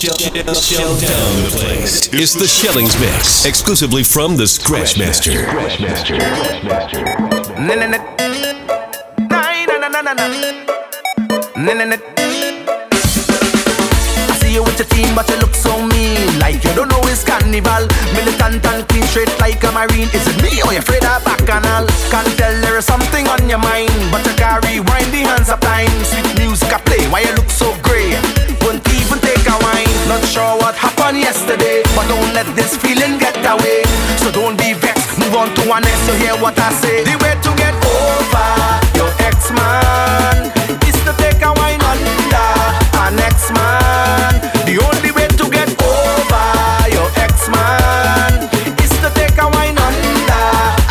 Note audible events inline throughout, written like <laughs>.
Down the place. It's the Shellings Mix, exclusively from the Scratch Master. Scratch Master. Na na na. Na na na na na. Na na na. See you with your team, but you look so mean. Like you don't know it's carnival. Militant and clean, straight like a marine. Is it me or you afraid of bacchanal? Can't tell there is something on your mind, but you carry wind the hands of time. Sweet music I play, why you look so grey? Won't even take a wine. Not sure what happened yesterday, but don't let this feeling get away. So don't be vexed, move on to one next. So hear what I say. The way to get over your ex man is to take a wine under an ex man. The only way to get over your ex man is to take a wine under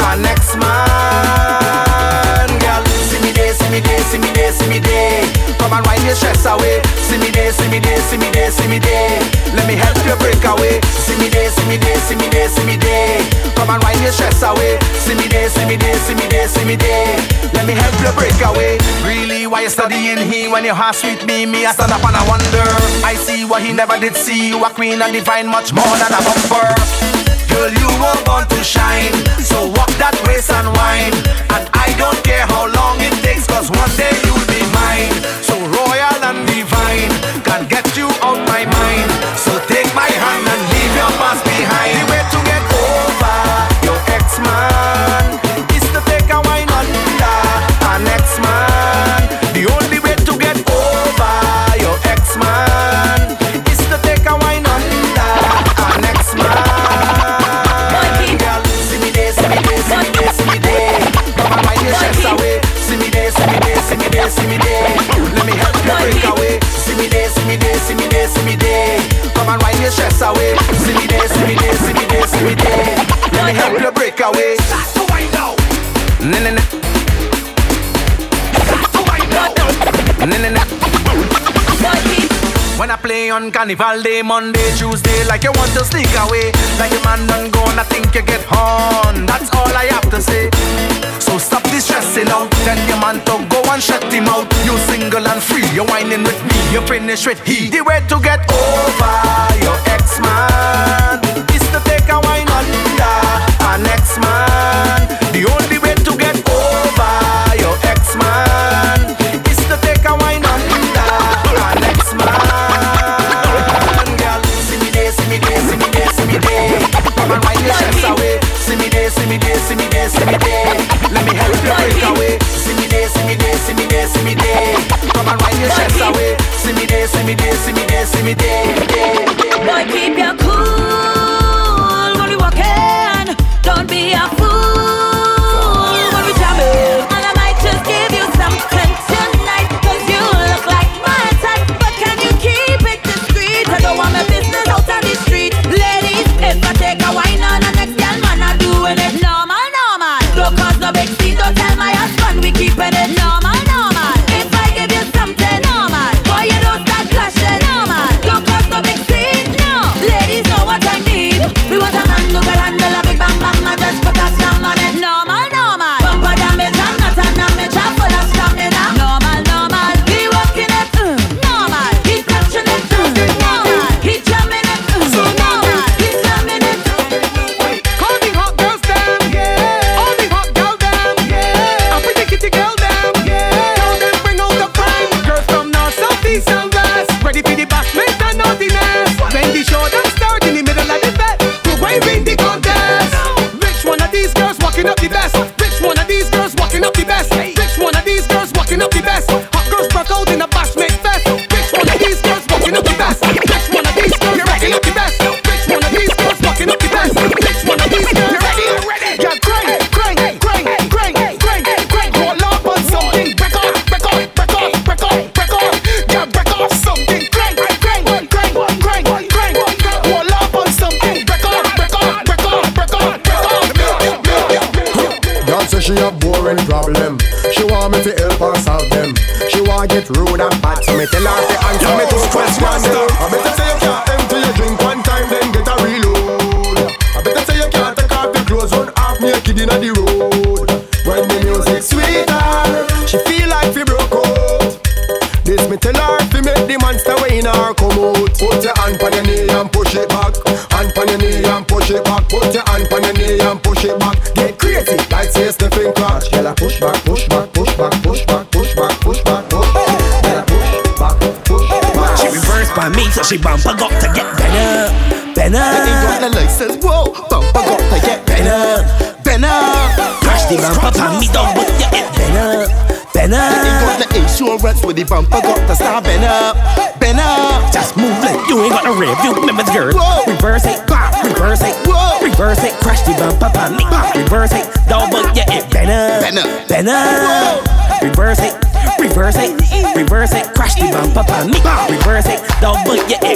an next man. Girl, see me there, see me there, see me there, see me there. Come and wind your stress away. See me there, see me there, see me there, see me there. Let me help you break away. See me there, see me there, see me there, see me there. Come and wind your stress away. See me there, see me there, see me there, see me there. Let me help you break away. Really, why you studying here when your heart sweet me? Me, I stand up and I wonder. I see what he never did see. You a queen and divine, much more than a bumper. Girl, you were born to shine. So walk that waist and wine. And I don't care how long it takes, cause one day you'll be mine. So royal and divine. Can't get you See me there, see me there, see me there, see me there. Let me help you break away. See me there, see me there, see me there, see me there. Come and wind your stress away. See me there, see me there, see me there, see me there. Let me help you break away. Start to wind now. Play on Carnival Day, Monday, Tuesday, like you want to sneak away, like a man done gone, I think you get horn. That's all I have to say. So stop this stressing out. Tell your man to go and shut him out. You single and free, you're whining with me, you finish with he. The way to get over your ex man mama's girl. Reverse it, bop, reverse it, whoa. reverse it, crush the bump up on me. Bop, reverse it, don't but yeah, it better, better, better. Reverse it, reverse it, reverse it, crush the bump up on me. Reverse it, don't but yeah,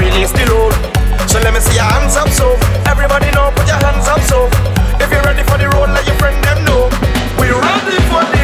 Release the load. So let me see your hands up, so everybody know, put your hands up, so if you're ready for the road, let your friend them know. We're ready for the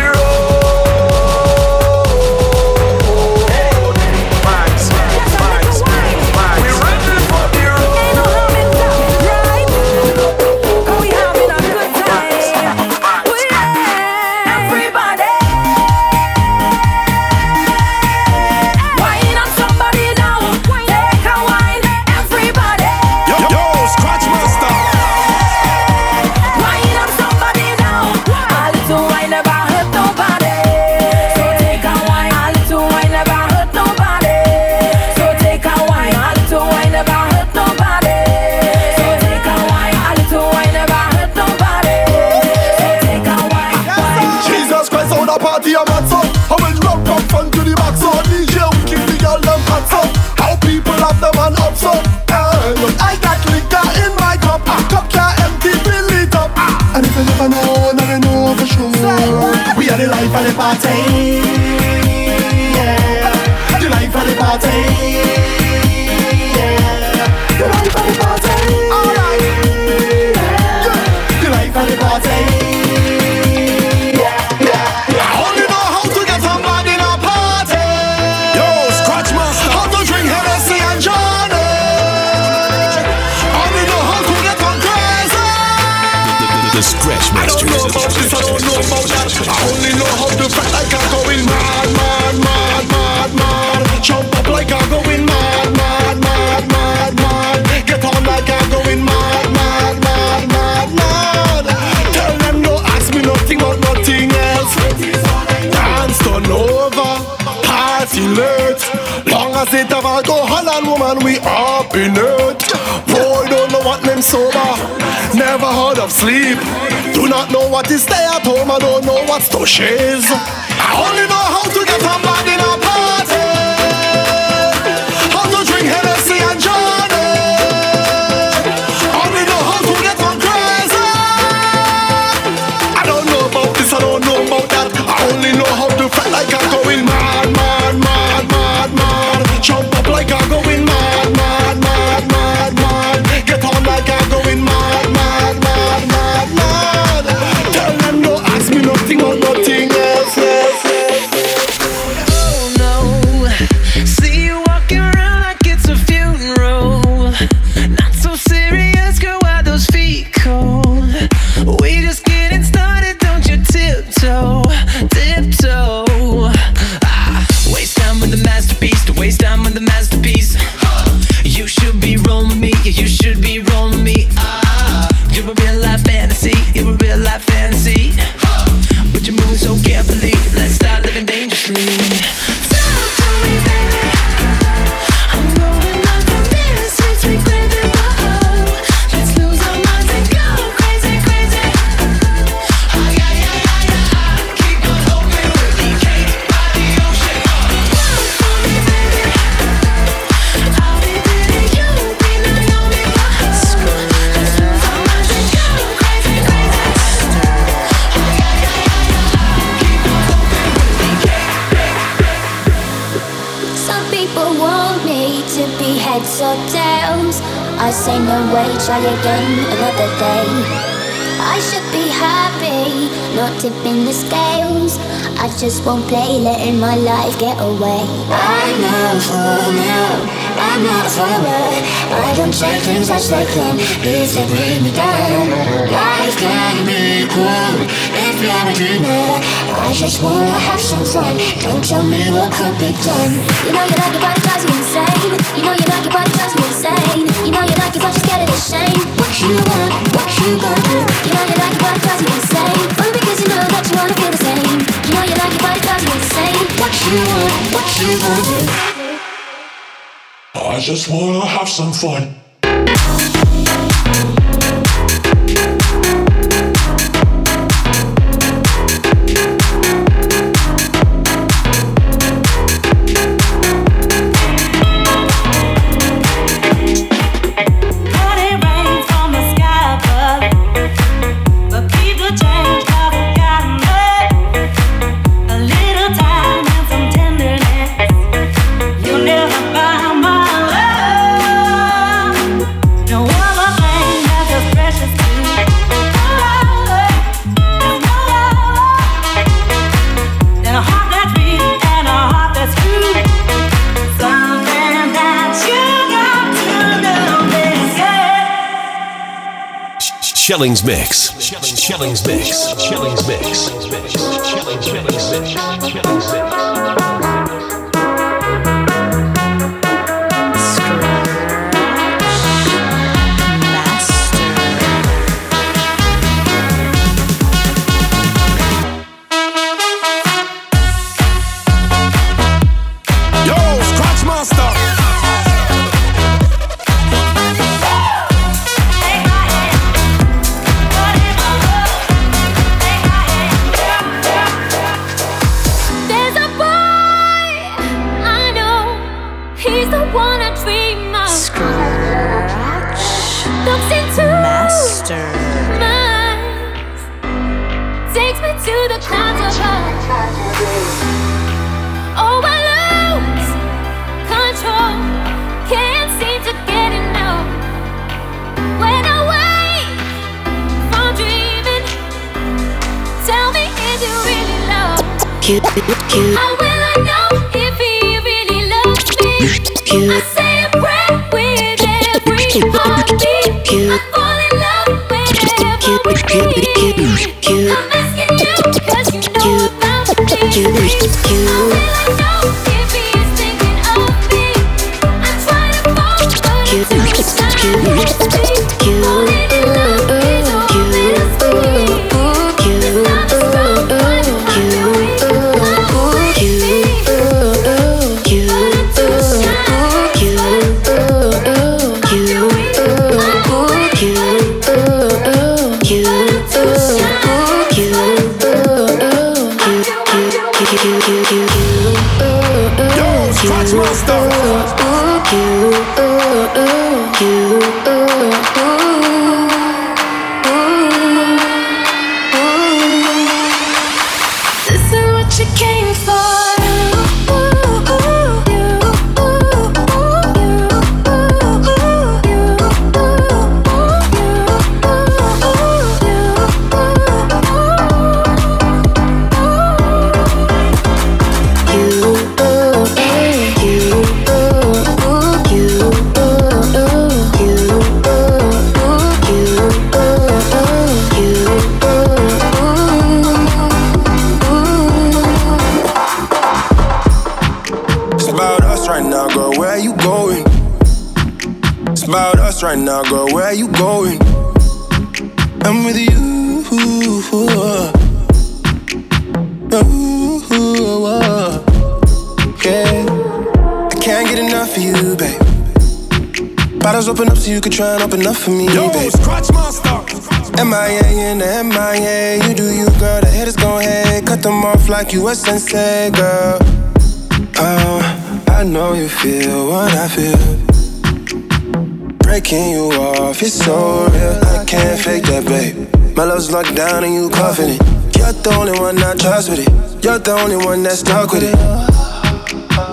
party. It have alcohol and woman, we up in it. Boy, don't know what name sober. Never heard of sleep. Do not know what is stay at home. I don't know what's to shiz. I only know how to get somebody another day. I should be happy, not tipping the scales. I just won't play, letting my life get away. I know for now, I'm not a follower. I don't say things as they come, please they bring me down. Life can be cool if you're a dreamer. I just wanna have some fun. Don't tell me what could be done. You know you like it, but it drives you insane. You know you like it, but it drives me insane. You know you like it, but you're scared of the shame. What you want, what you gonna do? You know you like it, but it drives you insane. Only because you know that you wanna feel the same. You know you like it, but it drives you insane. What you want, what you gonna do? I just wanna have some fun. Shellings Mix. Shellings Mix. Shellings Mix. Shellings Mix. Shellings Mix. Yo, Scratch Master. There's a so you can try and open up for me, Yo, babe. Scratch Master. MIA in the MIA. You do you, girl. The haters gon' hate. Cut them off like you a sensei, girl. Oh, I know you feel what I feel. Breaking you off, it's so real. I can't fake that, babe. My love's locked down and you confident. You're the only one I trust with it. You're the only one that's stuck with it.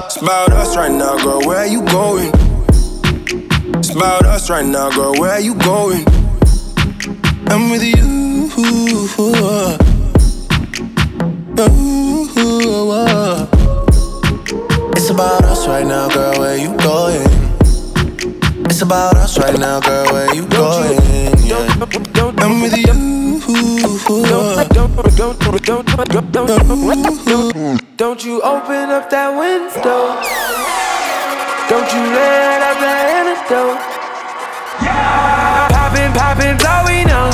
It's about us right now, girl. Where are you going? It's about us right now, girl. Where are you going? I'm with you. It's about us right now, girl. Where you going? It's about us right now, girl. Where you going? Yeah. I'm with you. Don't you open up that window. Don't you let out the antidote. Yeah. Poppin', poppin's all we know.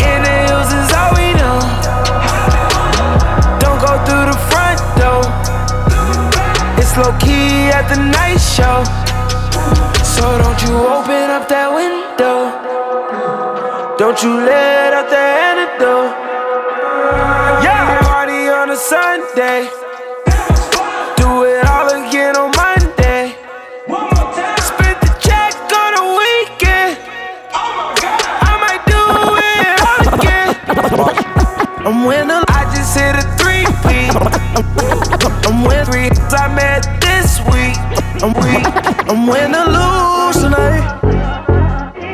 In the hills is all we know. Don't go through the front door. It's low key at the night show. So don't you open up that window. Don't you let out the antidote. Yeah, party on a Sunday. I'm winning. I just hit a three feet. I'm winning three I met this week. I'm weak. I'm win or lose tonight.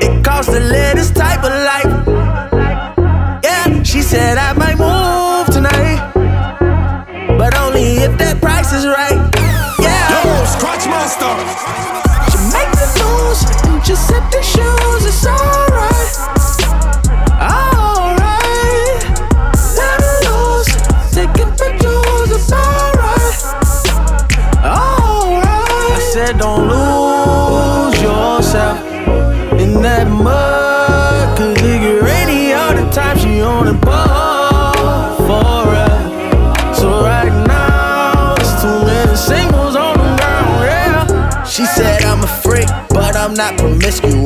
It costs live this type of life. Yeah, she said I might move tonight, but only if that price is right.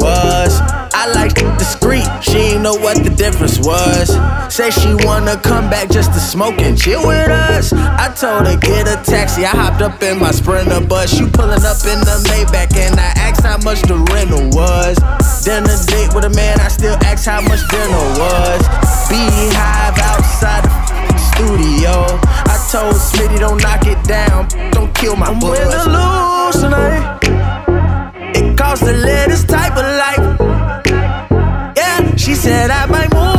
Promiscuous. I like discreet, she ain't know what the difference was. Say she wanna come back just to smoke and chill with us. I told her get a taxi, I hopped up in my Sprinter bus. You pulling up in the Maybach, and I asked how much the rental was. Then Dinner date with a man, I still ask how much dinner was. Beehive outside the studio. I told Smitty don't knock it down, don't kill my buzz. I'm win or lose tonight. Costs to type of life. Yeah, she said I might move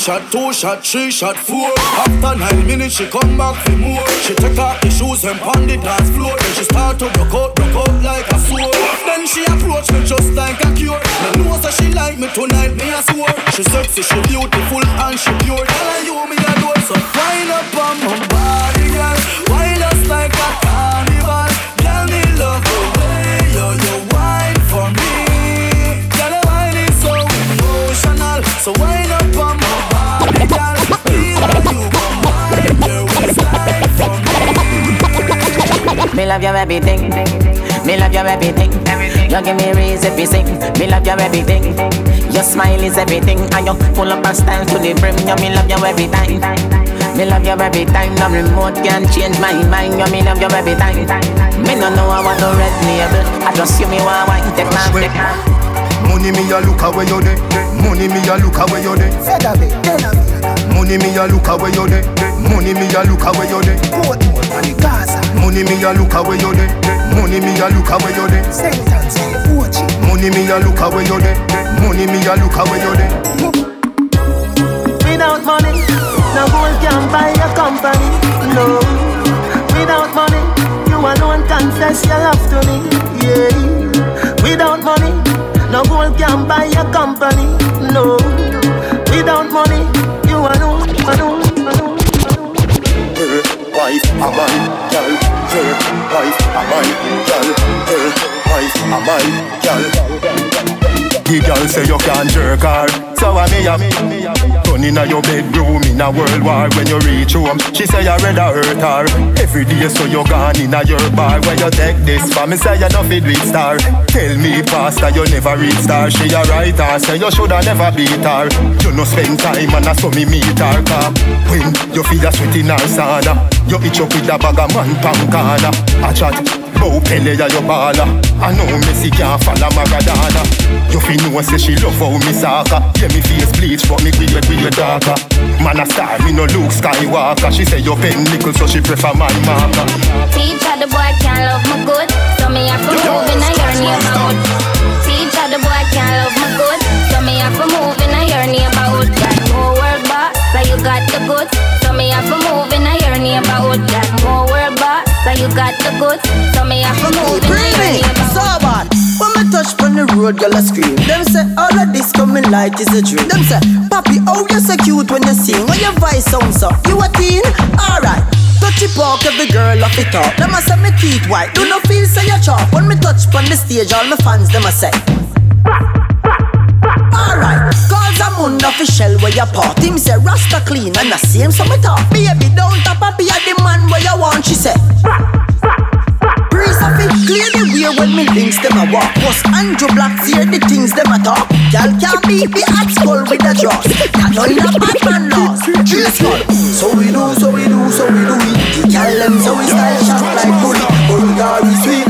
shot, two shot, three shot, four. After nine minutes, she come back for more. She take off the shoes and pound the dance floor. Then she start to broke out, broke out like a sword. Then she approach me just like a cure. I know that she like me tonight, me a swore. She sexy, she beautiful, and she pure. Tell her you me a door, so fine up on my body, girl. Wild us like a carnival. Tell me love the way you, you wine for me professional. So wind up on my body, girl. Please, you come by your waistline for me. Me love your everything. Me love your everything. You give me reason to sing. Me love your everything. Your smile is everything, and you full of and style to the brim. You me love your every time. Me love your every time. No remote can change my mind. You me love your every time. Me no know I want no red label. I just you me want wine. Take my Money me a look away you there. Money me a look away you there. Said a bit. Money me a look away you there. Money me a look away you there. Portmore and the Gaza. Money me a look away you there. Money me a look away you there. Sentence for your poaching. Money me a look away you there. Money me a look away you there. Without money, no gold can buy a company. No. Without money, you alone confess your love to me. Yeah. Without money no gold can buy a company. No. Without money, you alone, alone, alone. Her wife a mine, girl. Wife a mine, girl. Wife a mine, girl. The girl say you can't jerk her, so I me a Turn inna your bedroom in a world war when you reach home. She say you rather hurt her every day, so you gone inna your bar. When you take this for me, say you no fit with star. Tell me, pastor, you never reach star. She a writer, say you shoulda never beat her. You no spend time and I saw me meet her car. When you feel a sweat in her sauna, you itch up with a bag of man pan corner. A chat. Bow Pele ya your baller I know Messi can't follow Maradona You fi know say she love how me soccer Yeah me face bleach but me weird weird darker Man a star me no Luke Skywalker She say you pen nickel so she prefer my marker Teacher, the boy can't love me good. So me have to move in a your neighborhood. Teacher, the boy can't love me good. So me have to move in a your neighborhood. Got more world boss, so you got the goods. So me have to move in a your neighborhood. Got more world boss, so you got the goods. So me have to move in a your Really? So bad. When me touch on the road, girl a scream. Them say all of this coming light is a dream. Them say, Papi, oh you're so cute when you sing. When your voice sounds so, you a teen? Alright. Touch it park, every girl off it up. Them a say me teeth white. Do not feel say you chop. When me touch on the stage, all my fans them a say. Alright, cause I'm on official where you part. Him say Rasta clean and the same so me talk. Baby, don't tap up a the man where you want, she say. Breeze of it clear the way when me links them a walk. Was Andrew Black hear the things them a talk. Y'all can't be the hot skull with the jaws. That no in a Batman laws. Skull. So we do, so we do, so we do it. The them so we style shot like bully. Bulgari sweet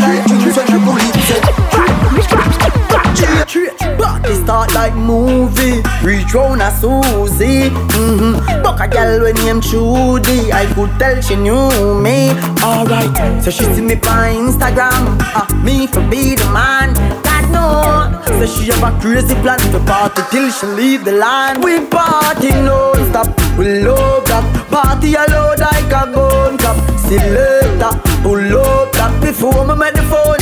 but it start like movie. Reach round a Susie mm-hmm. Buck a gal when name Trudy. I could tell she knew me. Alright, so she see me on Instagram. Uh, Me for be the man. God know So she have a crazy plan to party till she leave the land. We party non-stop We love that. Party alone like a gun cap See later Pull up that. Before me make the phone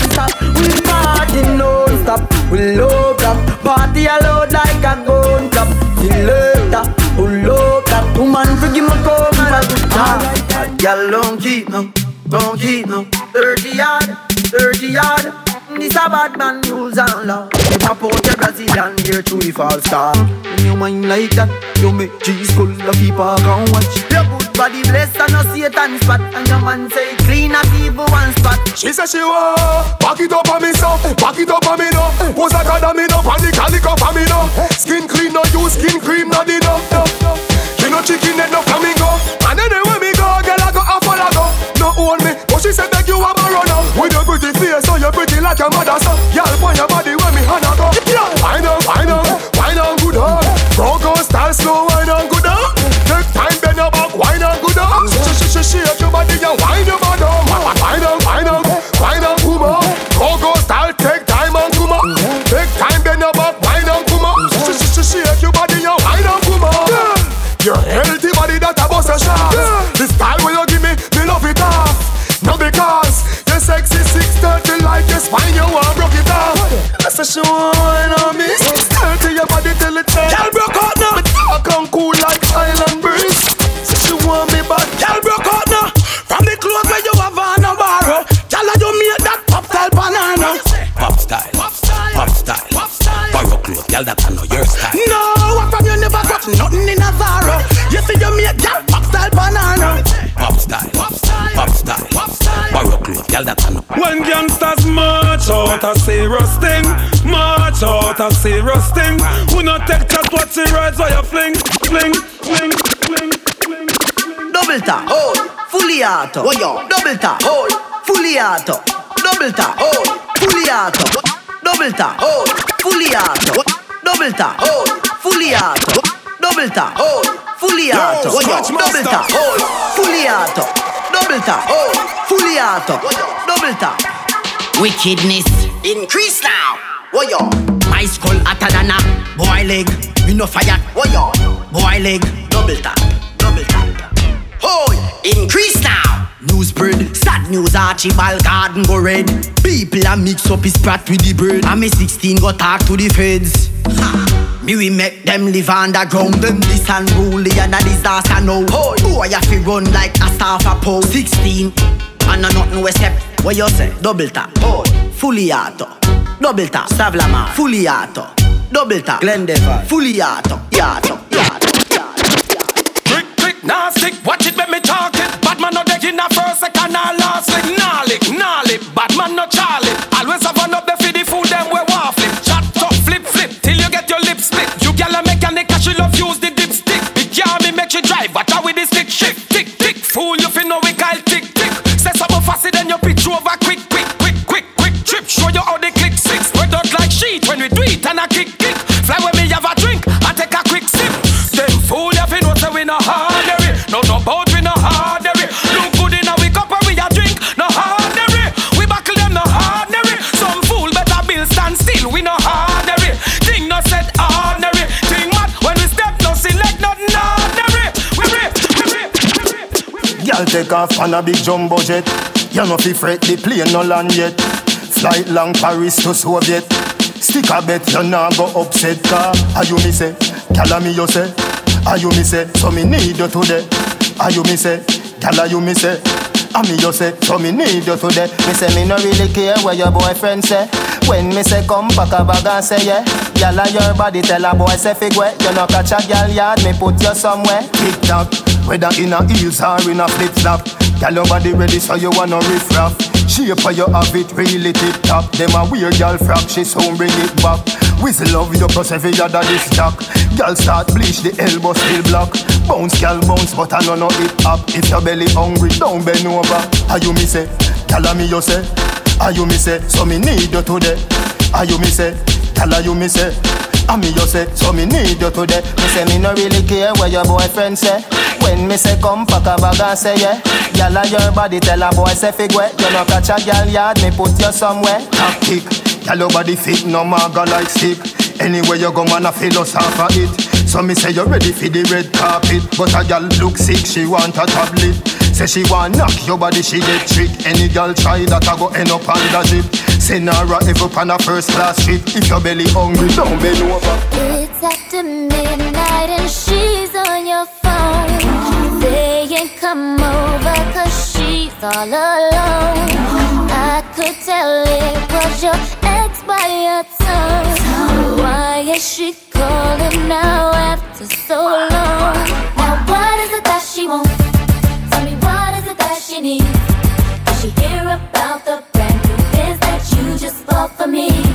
party non-stop We love that Party alone like a gun cap See later Pull up that Woman forgive me come and time Girl don't keep no Don't keep no. 30 yard 30 yard this a bad man rules and law. You pop out your Brazilian here to the fall star. When you mind like that You make cheese full of people can watch. Your good body blessed and no Satan spot And your man say clean up people one spot. She say she want Back it up on me so Back it up on me no. Pose a god on me no Pan the calico for me no. Skin clean no use skin cream no di no She no chicken head no flamingo. And anywhere me go Girl I go all I go No own me But she said beg you are a borrow now With your pretty face So you're pretty like your mother so Girl point your body when me hand a go Wine on, wine on, wine on good on Bronco style slow wine on good on Take time bend your back wine on good on Sh- sh- sh- Shake your body and wine your body Wine wine wine Bronco style take time and Take time bend your back wine on kuma Sh- sh- sh- Shake your body and wine on kuma Your healthy body that a bust a shot This style No because you're sexy 630 like your spine you want broke it off I say she want on me. 630 your body till it's Girl broke out now. Me talk and cool like island breeze. Say she want me back Girl broke out now. From the clothes where you have on a borrow. Girl you make that pop style banana. Pop style, pop style, pop style. Buy borrow clothes, girl that I know your style. No, what from you never got? Nothing in a Zara. You see you make girl pop style banana. Pop style, pop style, borrow clothes, girl that I know. When gangsters march out a serious thing March out a serious thing We not take chat what she rides while you fling, fling, fling, fling, fling Double tap, hold, fully auto. Oh, yo. Double tap, hold, fully auto. Double tap, hold, fully auto. Double tap, hold, fully auto. Double tap, hold, fully auto. Double tap, hold, fully auto. Oh, yo. Double tap, hold, fully auto. Double tap, hold, fully auto. Double tap. Wickedness increase now. What yo? My skull hotter than a boy leg. Me no fire. What yo? Boy leg. Double tap. Double tap. Hoy, increase now. News spread, sad news Archibald garden go red. People a mix up his brat with the bread. And me 16 go talk to the feds. Me we make them live underground. Them this unruly and a disaster now. Hoy, boy a fi run like a staff a pole. 16 and no nothing we step. What you say? Double tap. Hoy, fully auto. Double tap. Savlamar. Fully auto. Double tap. Glendeville. Fully auto. Yato. Yato. Quick, nah stick, watch it when me talk it. Bad man no dead in a first, second, or last lick. Nah lick, nah lick, bad man no Charlie. Always have one up the for split. You gyal a mechanic, she love use the dipstick. Big car me make you drive, watch out with the stick shift. Tick, tick, fool, you fi know we call tick, tick. Say something faster than your pitch over Y'all take off on a big jumbo jet. You no fi fret the plane no land yet. Flight long Paris to Soviet. Stick a bet you nah go upset car. Are you me say? Gyal me you say? Are you me say? So me need you today. Are you me say? Gyal you me say? I me you say, so me need you today Me say me no really care what your boyfriend say When me say come pack a bag and say yeah. Gyal your body tell a boy say fig way You no catch a gyal yard, me put you somewhere. Tick tock, whether in a heels or in a flip flop Gyal your body ready so you wanna riff raff. Shape how you have it really tip top Them a weird gyal frock, she soon bring it back. Whistle love you plus every other this jack Gyal start bleach the elbow still block. Bounce gyal bounce but I know no hip hop If your belly hungry don't bend over. Are you me say? Gyal a me you say? Are you me say? So me need you today Are you me say? Gyal a you me say? And me you say, so me need you today Me say me no really care what your boyfriend say When me say come pack a bag and say yeah Gyal a your body tell a boy say figure. You no catch a gyal yard, me put you somewhere Tactic, gyal your body fit no maga like stick Anywhere you go man a of it So me say you ready for the red carpet But a gyal look sick, she want a tablet Say she want knock your body, she get trick Any girl try that I go end up on the Send her a F up on a first class trip If your belly hungry, don't bend over It's after midnight and she's on your phone. Saying come over cause she's all alone. I could tell it was your ex by your tongue. Why is she calling now after so long? Now what is it that she wants? She needs? She hear about the brand new biz that you just bought for me?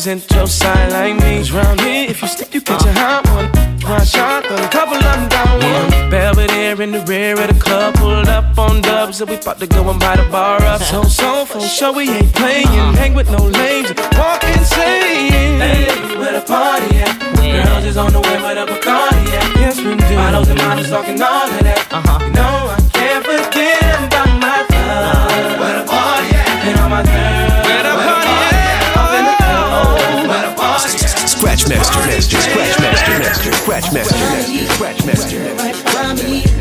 Represent your side like me. 'Cause round here, if you slip, you catch a hot one. One shot, then a couple of them down one. Belvedere in the rear of the club, pulled up on dubs, so we about to go and buy the bar up. So, so, for sure, we ain't playing. Hang with no lames, walk insane. Hey, where the party at? Girls is on the way, where the Bacardi at? Yes, we do. Bottles and models talking all of that. Uh-huh. You know, Scratch Master, Master, Scratch Master, Master, Scratch Master, Master, Scratch Master.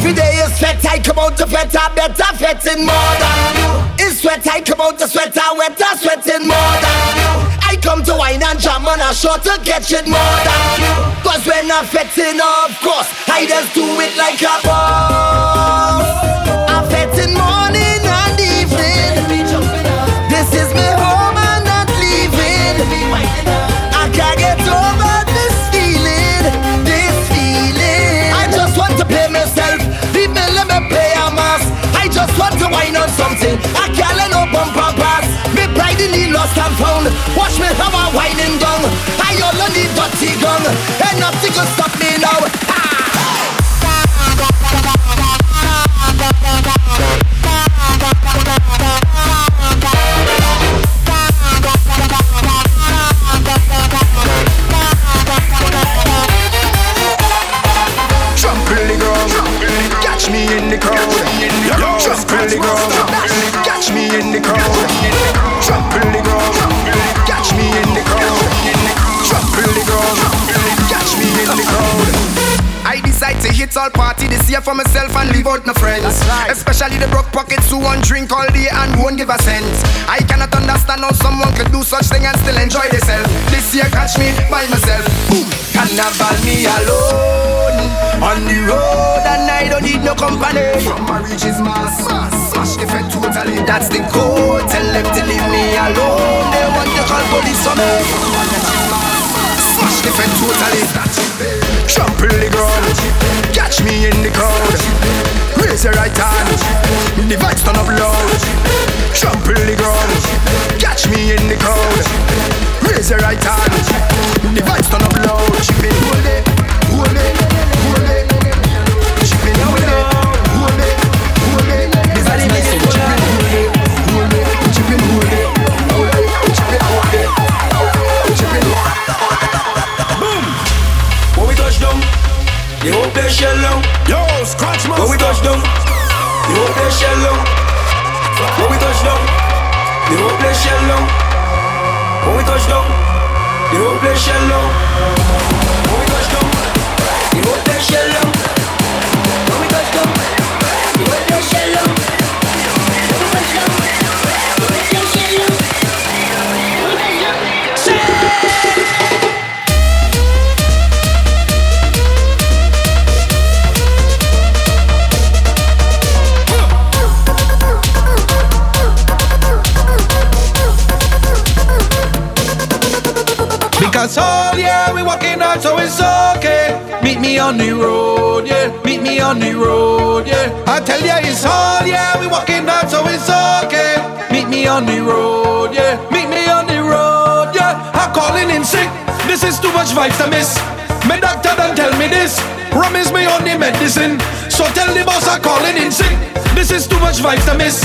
Every day is sweat, I come out to sweat, I better sweating more than you. It's sweat, I come out to sweat, I wetter sweating more than you. I come to wine and jam on a shot to get shit more than you. Cause when I'm fetting, of course, I just do it like a boss. I'm fetting morning I want to whine on something. I can't let no bumper pass. Me pride in the lost and found. Watch me have a whining down. I only need dirty gun, and nothing can stop me now. Ah. Ground, catch me in the crowd. Trample the ground, catch me in the crowd. Trample the ground, catch me in the crowd. I decide to hit all party this year for myself and leave out my friends. Especially the broke pockets who won't drink all day and won't give a cent. I cannot understand how someone could do such thing and still enjoy themselves. This year catch me by myself. Boom. Carnival me alone on the road and I don't need no company. From my reaches mass, smash the fed totally. That's the code. Tell them to leave me alone. They want to call police on me. Smash the fed totally. Trample the ground, catch me in the crowd. Raise your right hand, the vibes turn up loud. Trample the ground, catch me in the crowd. Raise your right hand, is.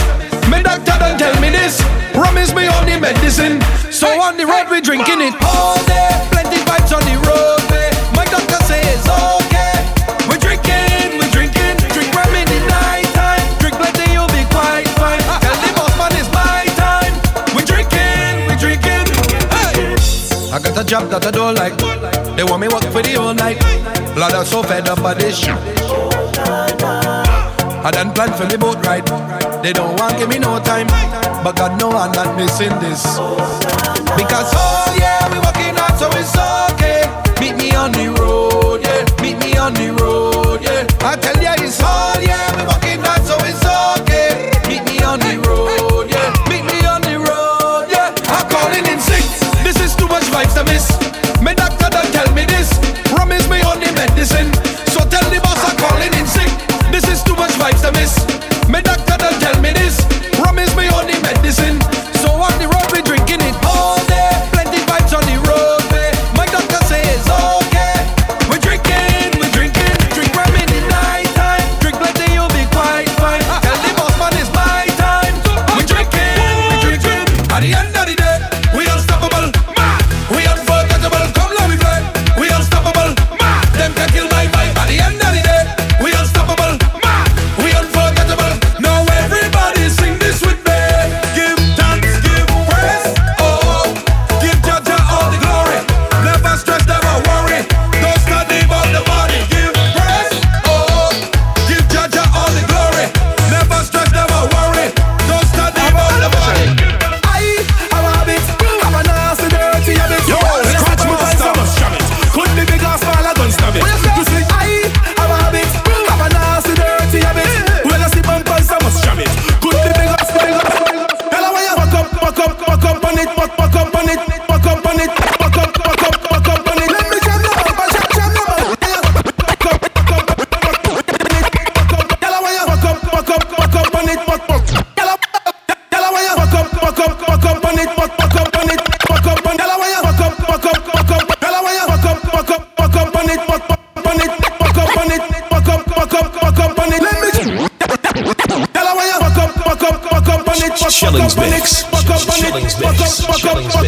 My doctor done tell me this. Promise me on the medicine. So on the road we drinking it all day. Plenty vibes on the road. My doctor says okay. We drinking, we drinking. Rum time. You'll be quite the boss man it's my time. We drinking, we drinking. Hey. I got a job that I don't like. They want me work for the whole night. Blood, I'm so fed up by this shit. I done plan for the boat ride. They don't want give me no time, but God know I'm not missing this. Because oh yeah, we walking out, so it's okay. Meet me on the road, yeah. Meet me on the road, yeah. I tell ya it's all yeah, Shillings mix. Shillings mix.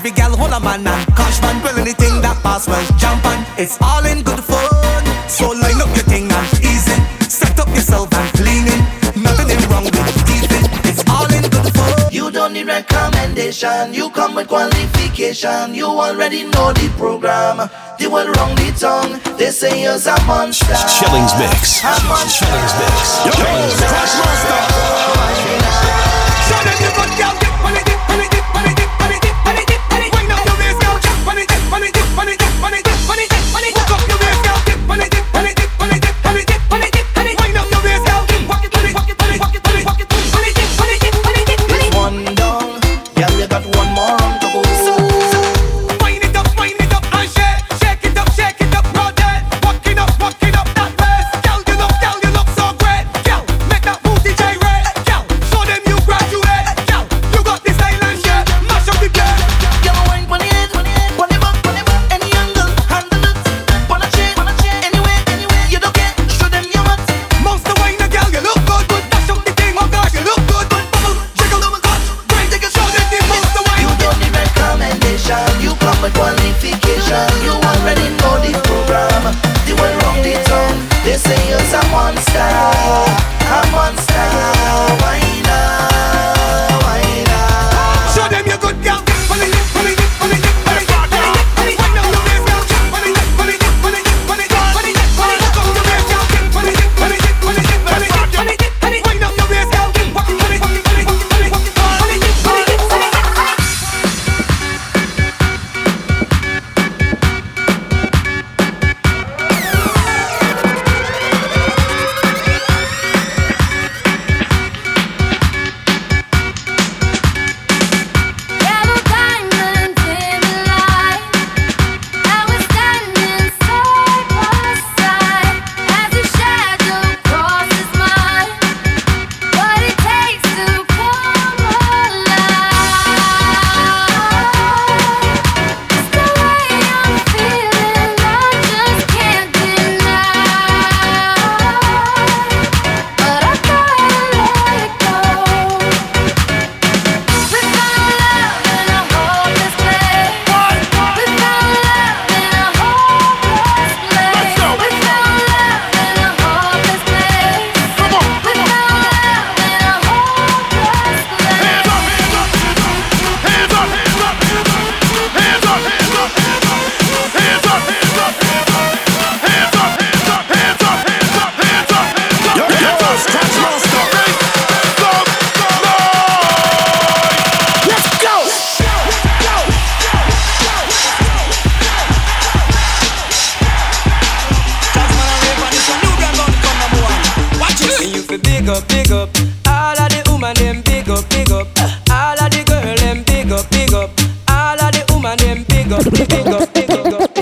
Every gal hold a man and cash man. Well, anything that pass well, jump on. It's all in good fun. So line up your thing and easy. it. Set up yourself and lean in. Nothing wrong with teasing. It's all in good fun. You don't need recommendation. You come with qualification. You already know the program. They will wrong the tongue. They say you're a monster. Shelling's mix. A monster. Shelling's mix. Yo, Shelling's mix. Monster.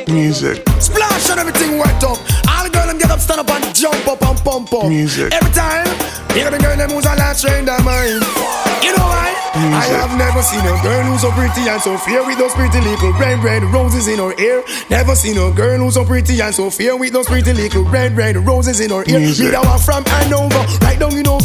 Music. Splash and everything wet up. All the girl them get up, stand up and jump up and pump up. Music. Every time, hear the girl them who's a last train their mind. You know why? Music. I have never seen a girl who's so pretty and so fair with those pretty little red, red roses in her ear. Never seen a girl who's so pretty and so fair with those pretty little red, red roses in her ear. Music. Me that one from Hanover, right down in no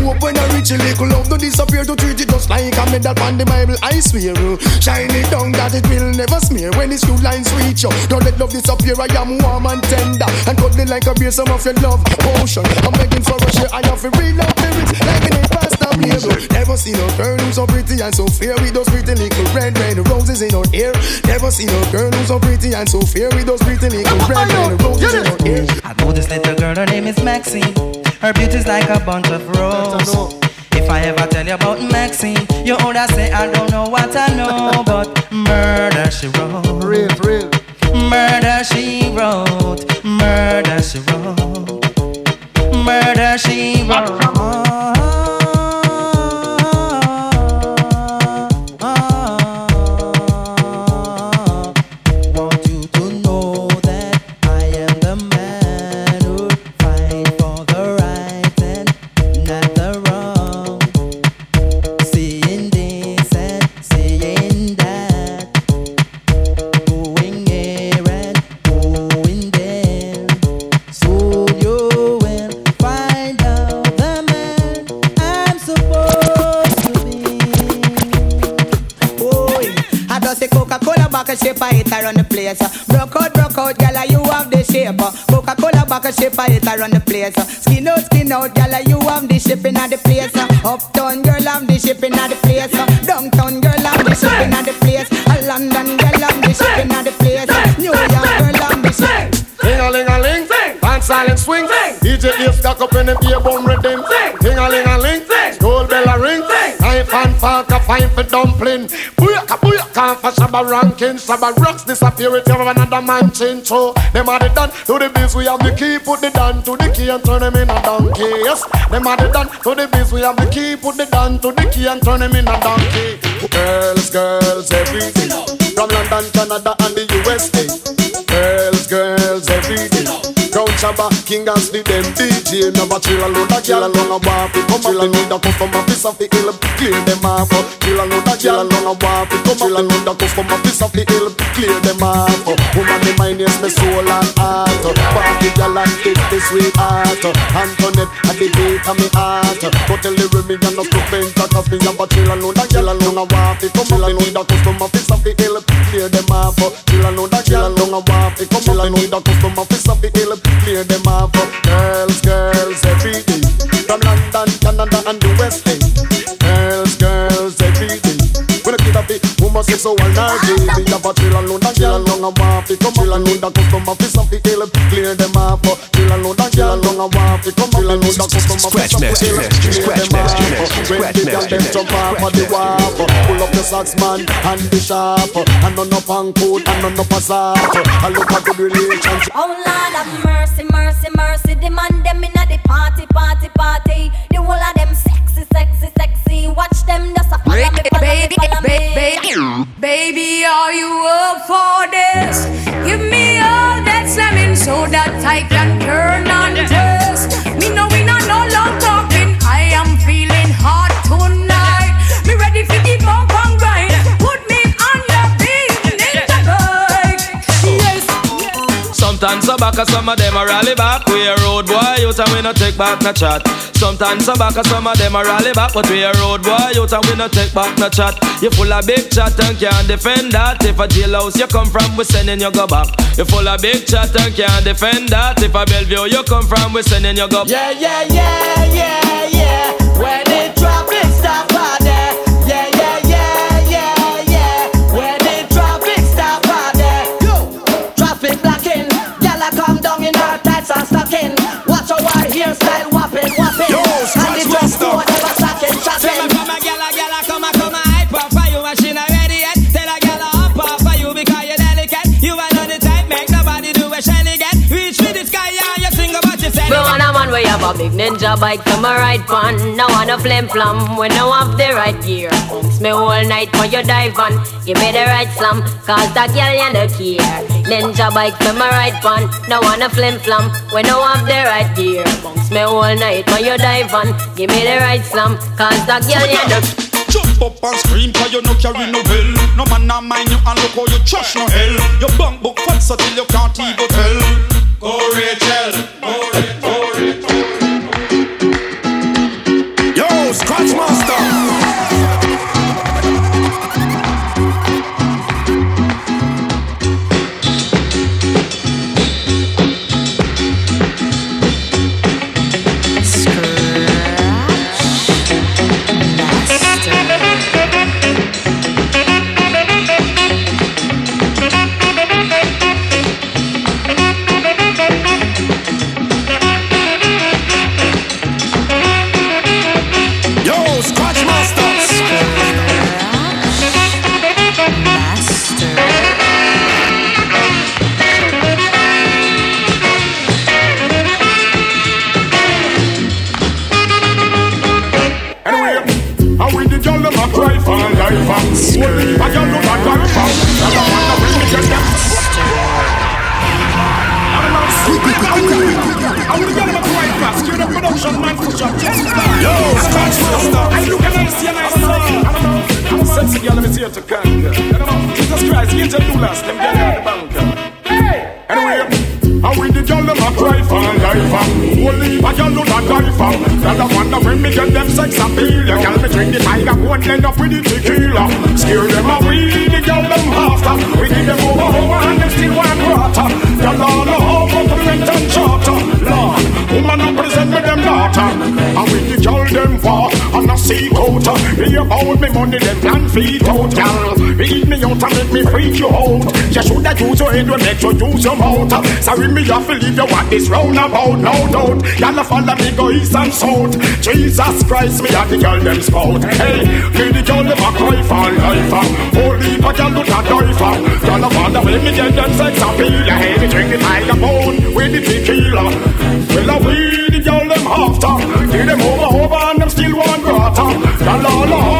fear. Who up when I reach a little love to disappear to treat it just like a medal on the Bible. I swear, uh, shine it down that it will never smear when it's two lines reach you. Don't let love disappear. I am warm and tender and cuddly like a beer. Some of your love potion. I'm begging for a share. I have to real love lyrics like an pasta flavor. Never seen a girl who's so pretty and so fair with those pretty little red, red roses in her hair. Never seen a girl who's so pretty and so fair with those pretty little red, red roses in her ear. I know this little girl, her name is Maxine. Her beauty's like a bunch of roses. If I ever tell you about Maxine, you older say I don't know what I know, <laughs> but murder she wrote. Real, real. Murder she wrote. Murder she wrote. Murder she wrote. Around the place. Uh. Broke out, broke out, gala, uh, you have the shape. Uh. Coca-Cola bottle shape, I hit around the place. Skin out, skin out, gala, you have the shape in the place. Uptown girl have the shape in the place. Downtown girl have the shape in the place. A London girl have the shape in the place. New York girl have the shape. Ding a ling a ling, and silent swing. DJ Dave stuck up in the ear bone rhythm. Fine for dumpling. Booyaka booyaka for Shabba ranking. Shabba rocks disappear with every another man chin so Them are the done to the biz, we have the key. Put the down to the key and turn them in a donkey. Yes, them are the done to the biz, we have the key. Put the down to the key and turn them in a donkey. Girls, girls, everything. From London, Canada, and the USA. Shabba, King and Sleep, them DJ Never chill alone, that girl alone a it. Come up, need a customer, piece of the hill. Clear them off Chill alone, that girl alone a it. Come up, need a customer, piece of the hill. Clear them off Woman, the mind is my soul and heart. Party girl and it the sweetheart Antoinette, at the beat of me heart. But tell the rhythm, and not to Cause me have a chill alone, that girl alone a it. Come up, need a customer, piece of the hill Clear them off. Chill alone, that girl alone a walk it Come up, need a customer, piece of the hill Clear them off. Girls, girls, so all night. Me have a chill alone, that girl. Alone a walk it Come chill alone, that customer, piece of the hill Clear them off Chill alone, that girl alone a walk it Come chill alone, that customer, Scratch piece of the hill master, Clear them master, off master, When the girl master, them jump off of the wharf Pull up the socks man and the sharp And none up on coat and none up a soft I look at good relationship. Oh Lord have mercy, mercy, mercy. The man them inna the party, party, party. The whole of them sexy, sexy, sexy. Watch them just a follow me, follow me, follow me. Baby, baby, are you up for this? Give me all that slamming so that I can turn on Back, some of them a rally back. We a road boy, you and we no take back no chat. Sometimes I back, some of them a rally back, but we a road boy, you and we no take back no chat. You full of big chat and can't defend that. If a jailhouse you come from, we sending you go back. You full of big chat and can't defend that. If a Bellevue you come from, we sending you go. Yeah, yeah, yeah, yeah, yeah. When the traffic stop out man where have a a big ninja bike to my right pan. Now wanna flim flam when I have the right gear. Bounce me all night when you dive on. Give me the right slam, cause that girl you no care. Ninja bike to my right pan. Now wanna flim flam when I have the right gear. Bounce me all night when you dive on. Give me the right slam, cause that girl you no Jump up and scream cause you no carry no hell No man not mind you and look how you trash no hell Your bank book fat so till you can't even tell Go Rachel, go Rachel, Sorry, me have to leave you at this roundabout, no doubt. Y'all follow me go east and south. Jesus Christ, me have the girl them spout. Hey, me the girl them a cry for life. Holy, but y'all do not die for. Y'all follow me, me get them sex appeal. Hey, me drink the tiger bone with the tequila. Well, I will the girl them after. Feel them over, over, and them still want water. Y'all all